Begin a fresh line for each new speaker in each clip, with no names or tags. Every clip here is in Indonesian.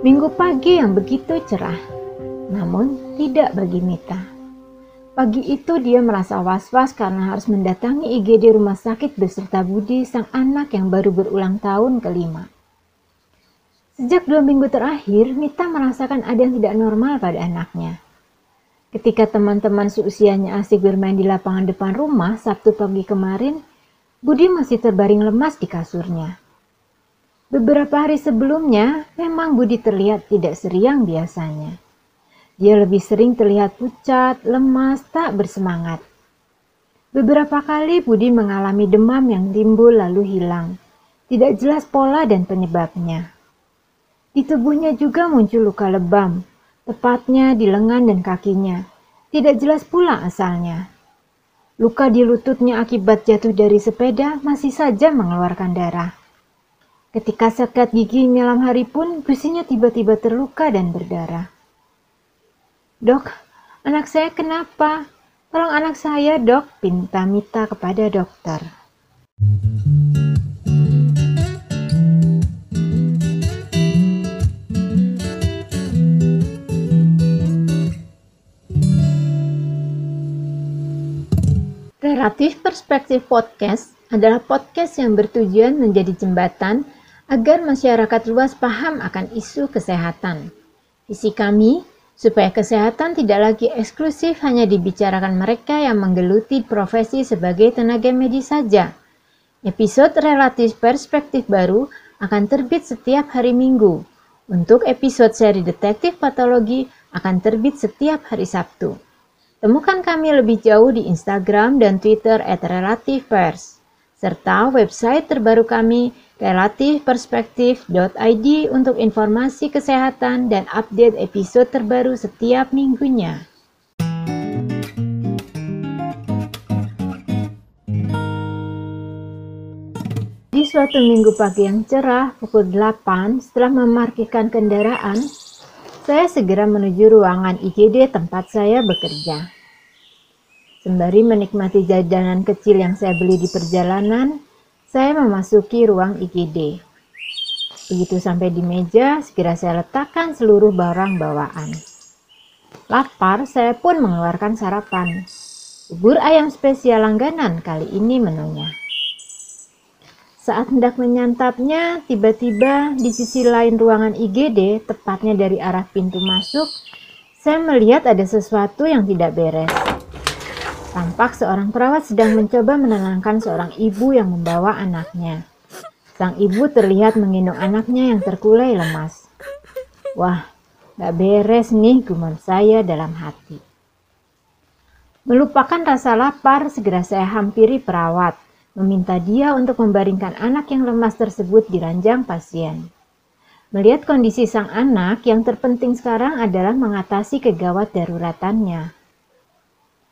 Minggu pagi yang begitu cerah, namun tidak bagi Mita. Pagi itu dia merasa was-was karena harus mendatangi IGD rumah sakit beserta Budi, sang anak yang baru berulang tahun kelima. Sejak dua minggu terakhir, Mita merasakan ada yang tidak normal pada anaknya. Ketika teman-teman seusianya asik bermain di lapangan depan rumah Sabtu pagi kemarin, Budi masih terbaring lemas di kasurnya. Beberapa hari sebelumnya, memang Budi terlihat tidak seriang biasanya. Dia lebih sering terlihat pucat, lemas, tak bersemangat. Beberapa kali Budi mengalami demam yang timbul lalu hilang. Tidak jelas pola dan penyebabnya. Di tubuhnya juga muncul luka lebam, tepatnya di lengan dan kakinya. Tidak jelas pula asalnya. Luka di lututnya akibat jatuh dari sepeda masih saja mengeluarkan darah. Ketika sekat gigi malam hari pun, gusinya tiba-tiba terluka dan berdarah. Dok, anak saya kenapa? Tolong anak saya, dok, pinta Mita kepada dokter. Relatif Perspektif Podcast adalah podcast yang bertujuan menjadi jembatan agar masyarakat luas paham akan isu kesehatan. Visi kami supaya kesehatan tidak lagi eksklusif hanya dibicarakan mereka yang menggeluti profesi sebagai tenaga medis saja. Episode relatif perspektif baru akan terbit setiap hari Minggu. Untuk episode seri detektif patologi akan terbit setiap hari Sabtu. Temukan kami lebih jauh di Instagram dan Twitter @relativepers serta website terbaru kami relatifperspektif.id untuk informasi kesehatan dan update episode terbaru setiap minggunya. Di suatu minggu pagi yang cerah, pukul 8, setelah memarkirkan kendaraan, saya segera menuju ruangan IGD tempat saya bekerja. Sembari menikmati jajanan kecil yang saya beli di perjalanan, saya memasuki ruang IGD. Begitu sampai di meja, segera saya letakkan seluruh barang bawaan. Lapar, saya pun mengeluarkan sarapan. Bubur ayam spesial langganan kali ini menunya. Saat hendak menyantapnya, tiba-tiba di sisi lain ruangan IGD, tepatnya dari arah pintu masuk, saya melihat ada sesuatu yang tidak beres. Tampak seorang perawat sedang mencoba menenangkan seorang ibu yang membawa anaknya. Sang ibu terlihat menggendong anaknya yang terkulai lemas. Wah, gak beres nih gumam saya dalam hati. Melupakan rasa lapar, segera saya hampiri perawat, meminta dia untuk membaringkan anak yang lemas tersebut di ranjang pasien. Melihat kondisi sang anak, yang terpenting sekarang adalah mengatasi kegawat daruratannya.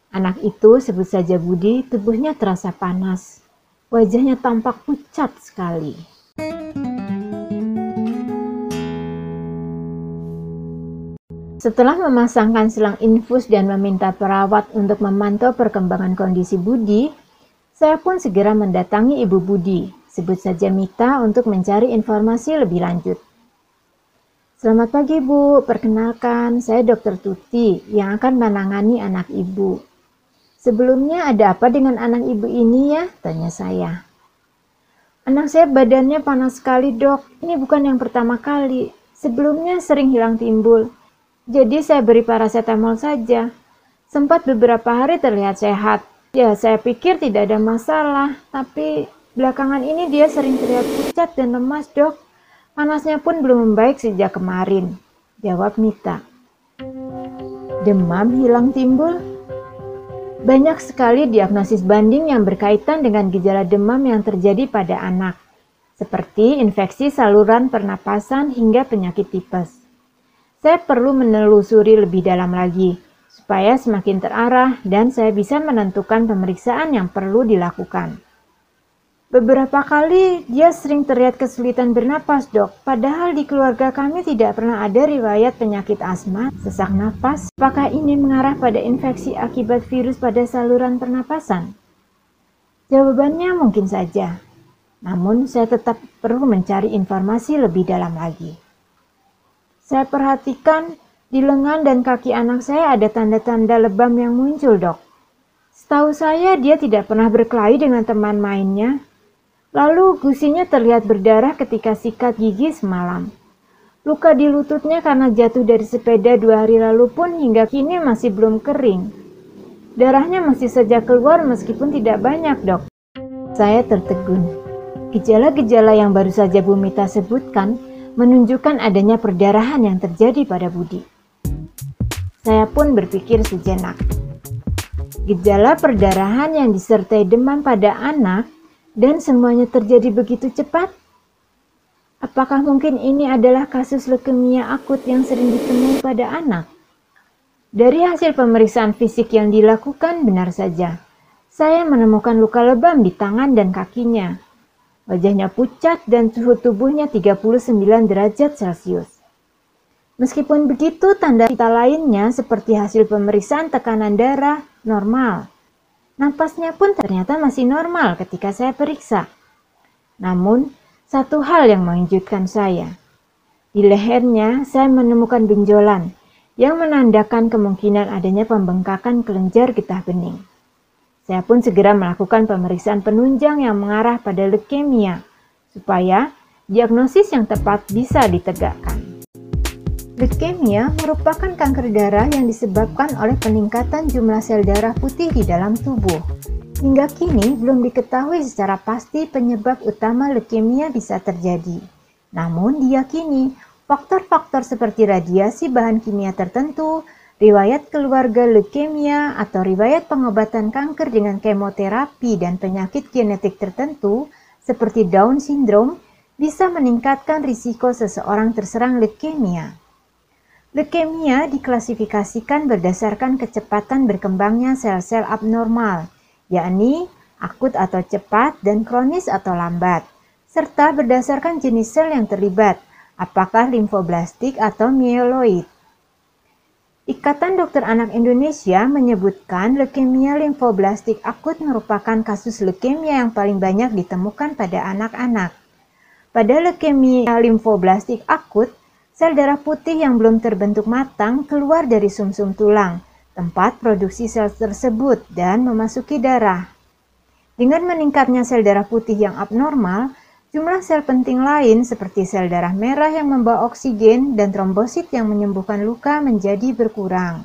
Anak itu sebut saja Budi, tubuhnya terasa panas. Wajahnya tampak pucat sekali. Setelah memasangkan selang infus dan meminta perawat untuk memantau perkembangan kondisi Budi, saya pun segera mendatangi Ibu Budi, sebut saja Mita untuk mencari informasi lebih lanjut. Selamat pagi Bu, perkenalkan saya Dr. Tuti yang akan menangani anak Ibu. Sebelumnya ada apa dengan anak ibu ini ya? Tanya saya. Anak saya badannya panas sekali dok. Ini bukan yang pertama kali. Sebelumnya sering hilang timbul. Jadi saya beri paracetamol saja. Sempat beberapa hari terlihat sehat. Ya saya pikir tidak ada masalah. Tapi belakangan ini dia sering terlihat pucat dan lemas dok. Panasnya pun belum membaik sejak kemarin. Jawab Mita. Demam hilang timbul? Banyak sekali diagnosis banding yang berkaitan dengan gejala demam yang terjadi pada anak, seperti infeksi saluran pernapasan hingga penyakit tipes. Saya perlu menelusuri lebih dalam lagi, supaya semakin terarah dan saya bisa menentukan pemeriksaan yang perlu dilakukan. Beberapa kali dia sering terlihat kesulitan bernapas, dok. Padahal di keluarga kami tidak pernah ada riwayat penyakit asma, sesak napas. Apakah ini mengarah pada infeksi akibat virus pada saluran pernapasan? Jawabannya mungkin saja. Namun saya tetap perlu mencari informasi lebih dalam lagi. Saya perhatikan di lengan dan kaki anak saya ada tanda-tanda lebam yang muncul, dok. Setahu saya dia tidak pernah berkelahi dengan teman mainnya. Lalu gusinya terlihat berdarah ketika sikat gigi semalam. Luka di lututnya karena jatuh dari sepeda dua hari lalu pun hingga kini masih belum kering. Darahnya masih saja keluar meskipun tidak banyak, dok. Saya tertegun. Gejala-gejala yang baru saja Bu Mita sebutkan menunjukkan adanya perdarahan yang terjadi pada Budi. Saya pun berpikir sejenak. Gejala perdarahan yang disertai demam pada anak dan semuanya terjadi begitu cepat? Apakah mungkin ini adalah kasus leukemia akut yang sering ditemui pada anak? Dari hasil pemeriksaan fisik yang dilakukan benar saja, saya menemukan luka lebam di tangan dan kakinya. Wajahnya pucat dan suhu tubuhnya 39 derajat Celcius. Meskipun begitu, tanda vital lainnya seperti hasil pemeriksaan tekanan darah normal. Napasnya pun ternyata masih normal ketika saya periksa. Namun, satu hal yang mengejutkan saya. Di lehernya, saya menemukan benjolan yang menandakan kemungkinan adanya pembengkakan kelenjar getah bening. Saya pun segera melakukan pemeriksaan penunjang yang mengarah pada leukemia, supaya diagnosis yang tepat bisa ditegakkan. Leukemia merupakan kanker darah yang disebabkan oleh peningkatan jumlah sel darah putih di dalam tubuh. Hingga kini belum diketahui secara pasti penyebab utama leukemia bisa terjadi. Namun diyakini faktor-faktor seperti radiasi bahan kimia tertentu, riwayat keluarga leukemia atau riwayat pengobatan kanker dengan kemoterapi dan penyakit genetik tertentu seperti Down syndrome bisa meningkatkan risiko seseorang terserang leukemia. Leukemia diklasifikasikan berdasarkan kecepatan berkembangnya sel-sel abnormal, yakni akut atau cepat dan kronis atau lambat, serta berdasarkan jenis sel yang terlibat, apakah limfoblastik atau mieloid. Ikatan Dokter Anak Indonesia menyebutkan leukemia limfoblastik akut merupakan kasus leukemia yang paling banyak ditemukan pada anak-anak. Pada leukemia limfoblastik akut, sel darah putih yang belum terbentuk matang keluar dari sumsum -sum tulang, tempat produksi sel tersebut dan memasuki darah. Dengan meningkatnya sel darah putih yang abnormal, Jumlah sel penting lain seperti sel darah merah yang membawa oksigen dan trombosit yang menyembuhkan luka menjadi berkurang.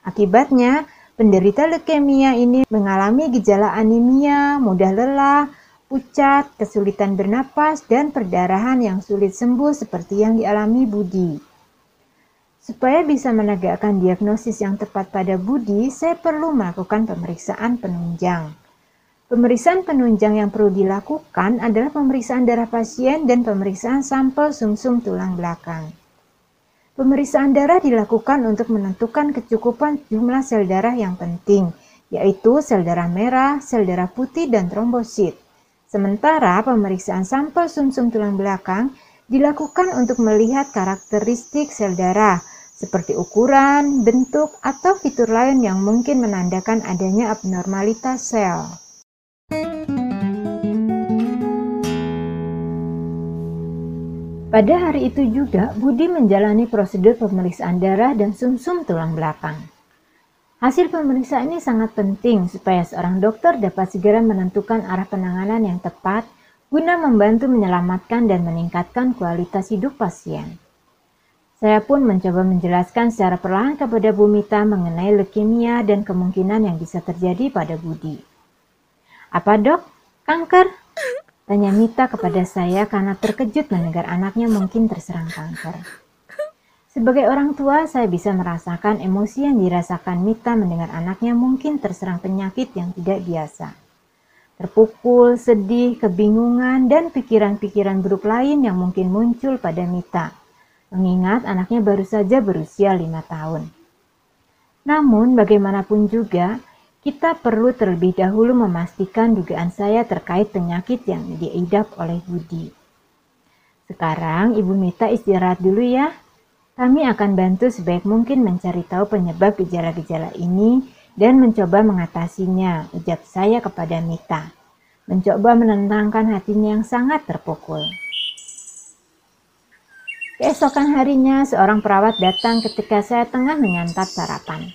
Akibatnya, penderita leukemia ini mengalami gejala anemia, mudah lelah, pucat, kesulitan bernapas, dan perdarahan yang sulit sembuh seperti yang dialami Budi. Supaya bisa menegakkan diagnosis yang tepat pada Budi, saya perlu melakukan pemeriksaan penunjang. Pemeriksaan penunjang yang perlu dilakukan adalah pemeriksaan darah pasien dan pemeriksaan sampel sumsum -sum tulang belakang. Pemeriksaan darah dilakukan untuk menentukan kecukupan jumlah sel darah yang penting, yaitu sel darah merah, sel darah putih, dan trombosit. Sementara pemeriksaan sampel sumsum -sum tulang belakang dilakukan untuk melihat karakteristik sel darah, seperti ukuran, bentuk, atau fitur lain yang mungkin menandakan adanya abnormalitas sel. Pada hari itu juga, Budi menjalani prosedur pemeriksaan darah dan sumsum -sum tulang belakang. Hasil pemeriksaan ini sangat penting supaya seorang dokter dapat segera menentukan arah penanganan yang tepat guna membantu menyelamatkan dan meningkatkan kualitas hidup pasien. Saya pun mencoba menjelaskan secara perlahan kepada Bu Mita mengenai leukemia dan kemungkinan yang bisa terjadi pada Budi. Apa dok? Kanker? Tanya Mita kepada saya karena terkejut mendengar anaknya mungkin terserang kanker. Sebagai orang tua, saya bisa merasakan emosi yang dirasakan Mita mendengar anaknya mungkin terserang penyakit yang tidak biasa. Terpukul, sedih, kebingungan, dan pikiran-pikiran buruk lain yang mungkin muncul pada Mita. Mengingat anaknya baru saja berusia lima tahun. Namun, bagaimanapun juga, kita perlu terlebih dahulu memastikan dugaan saya terkait penyakit yang diidap oleh Budi. Sekarang Ibu Mita istirahat dulu ya. Kami akan bantu sebaik mungkin mencari tahu penyebab gejala-gejala ini dan mencoba mengatasinya, ujar saya kepada Mita. Mencoba menenangkan hatinya yang sangat terpukul. Keesokan harinya, seorang perawat datang ketika saya tengah menyantap sarapan.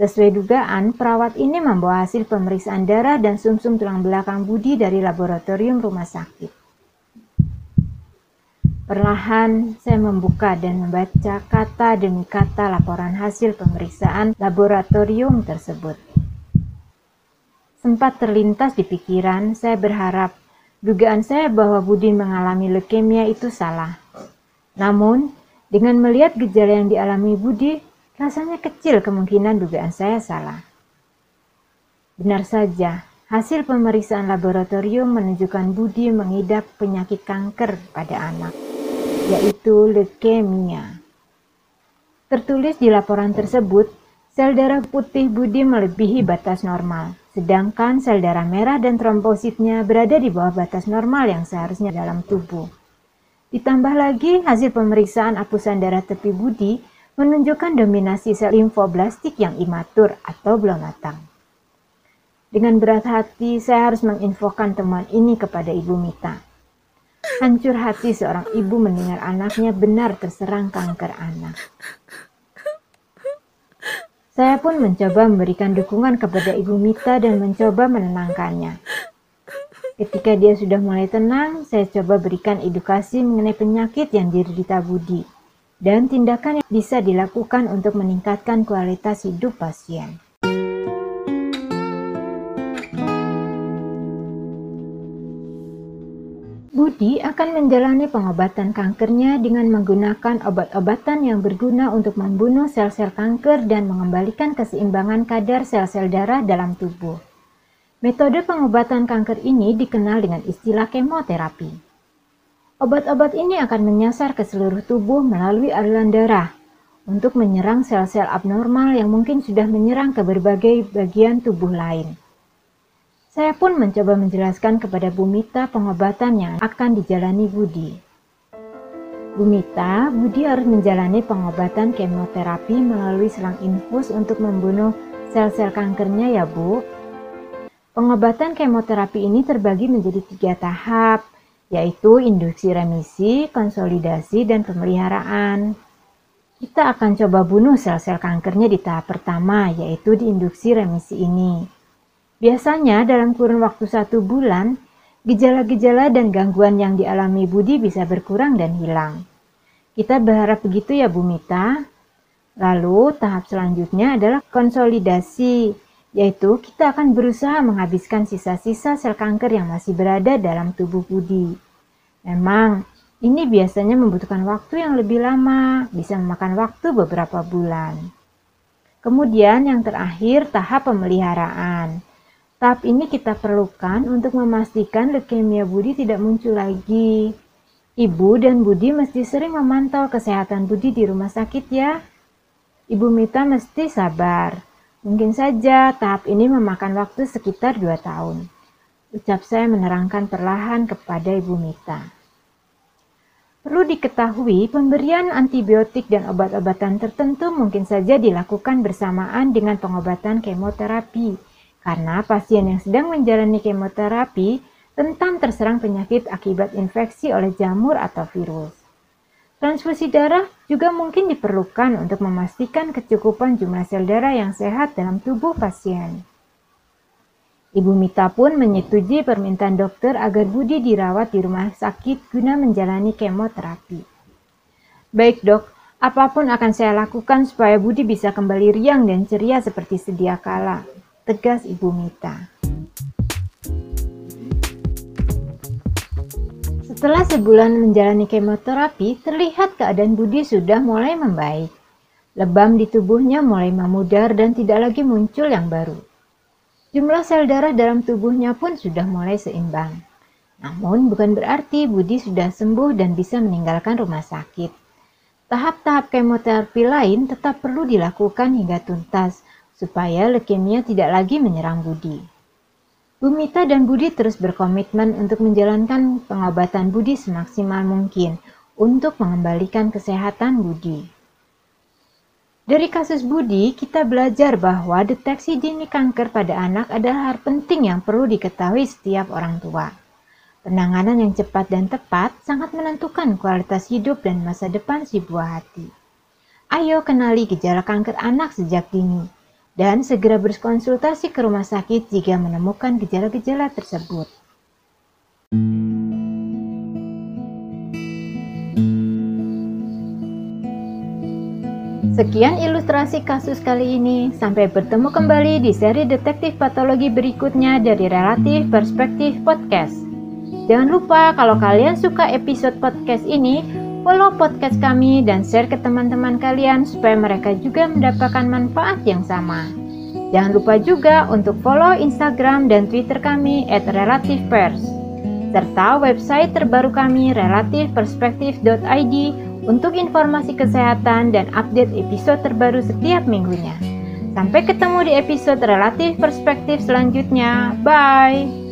Sesuai dugaan, perawat ini membawa hasil pemeriksaan darah dan sumsum -sum tulang belakang Budi dari laboratorium rumah sakit. Perlahan, saya membuka dan membaca kata demi kata laporan hasil pemeriksaan laboratorium tersebut. Sempat terlintas di pikiran, saya berharap dugaan saya bahwa Budi mengalami leukemia itu salah. Namun, dengan melihat gejala yang dialami Budi, rasanya kecil kemungkinan dugaan saya salah. Benar saja, hasil pemeriksaan laboratorium menunjukkan Budi mengidap penyakit kanker pada anak, yaitu leukemia. Tertulis di laporan tersebut, sel darah putih Budi melebihi batas normal, sedangkan sel darah merah dan trombositnya berada di bawah batas normal yang seharusnya dalam tubuh. Ditambah lagi, hasil pemeriksaan apusan darah tepi budi menunjukkan dominasi sel limfoblastik yang imatur atau belum matang. Dengan berat hati, saya harus menginfokan temuan ini kepada Ibu Mita. Hancur hati seorang ibu mendengar anaknya benar terserang kanker anak. Saya pun mencoba memberikan dukungan kepada Ibu Mita dan mencoba menenangkannya. Ketika dia sudah mulai tenang, saya coba berikan edukasi mengenai penyakit yang diderita Budi dan tindakan yang bisa dilakukan untuk meningkatkan kualitas hidup pasien. Budi akan menjalani pengobatan kankernya dengan menggunakan obat-obatan yang berguna untuk membunuh sel-sel kanker dan mengembalikan keseimbangan kadar sel-sel darah dalam tubuh. Metode pengobatan kanker ini dikenal dengan istilah kemoterapi. Obat-obat ini akan menyasar ke seluruh tubuh melalui aliran darah untuk menyerang sel-sel abnormal yang mungkin sudah menyerang ke berbagai bagian tubuh lain. Saya pun mencoba menjelaskan kepada Bumita pengobatan yang akan dijalani Budi. Bumita, Budi harus menjalani pengobatan kemoterapi melalui selang infus untuk membunuh sel-sel kankernya ya Bu. Pengobatan kemoterapi ini terbagi menjadi tiga tahap, yaitu induksi remisi, konsolidasi, dan pemeliharaan. Kita akan coba bunuh sel-sel kankernya di tahap pertama, yaitu di induksi remisi ini. Biasanya dalam kurun waktu satu bulan, gejala-gejala dan gangguan yang dialami Budi bisa berkurang dan hilang. Kita berharap begitu ya Bu Mita. Lalu tahap selanjutnya adalah konsolidasi, yaitu kita akan berusaha menghabiskan sisa-sisa sel kanker yang masih berada dalam tubuh Budi. Memang, ini biasanya membutuhkan waktu yang lebih lama, bisa memakan waktu beberapa bulan. Kemudian yang terakhir, tahap pemeliharaan. Tahap ini kita perlukan untuk memastikan leukemia Budi tidak muncul lagi. Ibu dan Budi mesti sering memantau kesehatan Budi di rumah sakit ya. Ibu Mita mesti sabar Mungkin saja tahap ini memakan waktu sekitar dua tahun. Ucap saya menerangkan perlahan kepada Ibu Mita. Perlu diketahui, pemberian antibiotik dan obat-obatan tertentu mungkin saja dilakukan bersamaan dengan pengobatan kemoterapi, karena pasien yang sedang menjalani kemoterapi rentan terserang penyakit akibat infeksi oleh jamur atau virus. Transfusi darah juga mungkin diperlukan untuk memastikan kecukupan jumlah sel darah yang sehat dalam tubuh pasien. Ibu Mita pun menyetujui permintaan dokter agar Budi dirawat di rumah sakit guna menjalani kemoterapi. Baik dok, apa pun akan saya lakukan supaya Budi bisa kembali riang dan ceria seperti sedia kala, tegas Ibu Mita. Setelah sebulan menjalani kemoterapi, terlihat keadaan Budi sudah mulai membaik. Lebam di tubuhnya mulai memudar dan tidak lagi muncul yang baru. Jumlah sel darah dalam tubuhnya pun sudah mulai seimbang. Namun bukan berarti Budi sudah sembuh dan bisa meninggalkan rumah sakit. Tahap-tahap kemoterapi lain tetap perlu dilakukan hingga tuntas supaya leukemia tidak lagi menyerang Budi. Bumita dan Budi terus berkomitmen untuk menjalankan pengobatan Budi semaksimal mungkin untuk mengembalikan kesehatan Budi. Dari kasus Budi, kita belajar bahwa deteksi dini kanker pada anak adalah hal penting yang perlu diketahui setiap orang tua. Penanganan yang cepat dan tepat sangat menentukan kualitas hidup dan masa depan si buah hati. Ayo kenali gejala kanker anak sejak dini dan segera berkonsultasi ke rumah sakit jika menemukan gejala-gejala tersebut. Sekian ilustrasi kasus kali ini. Sampai bertemu kembali di seri detektif patologi berikutnya dari Relatif Perspektif Podcast. Jangan lupa kalau kalian suka episode podcast ini, follow podcast kami dan share ke teman-teman kalian supaya mereka juga mendapatkan manfaat yang sama. Jangan lupa juga untuk follow Instagram dan Twitter kami at relativepers serta website terbaru kami relatifperspektif.id untuk informasi kesehatan dan update episode terbaru setiap minggunya. Sampai ketemu di episode relatif perspektif selanjutnya. Bye.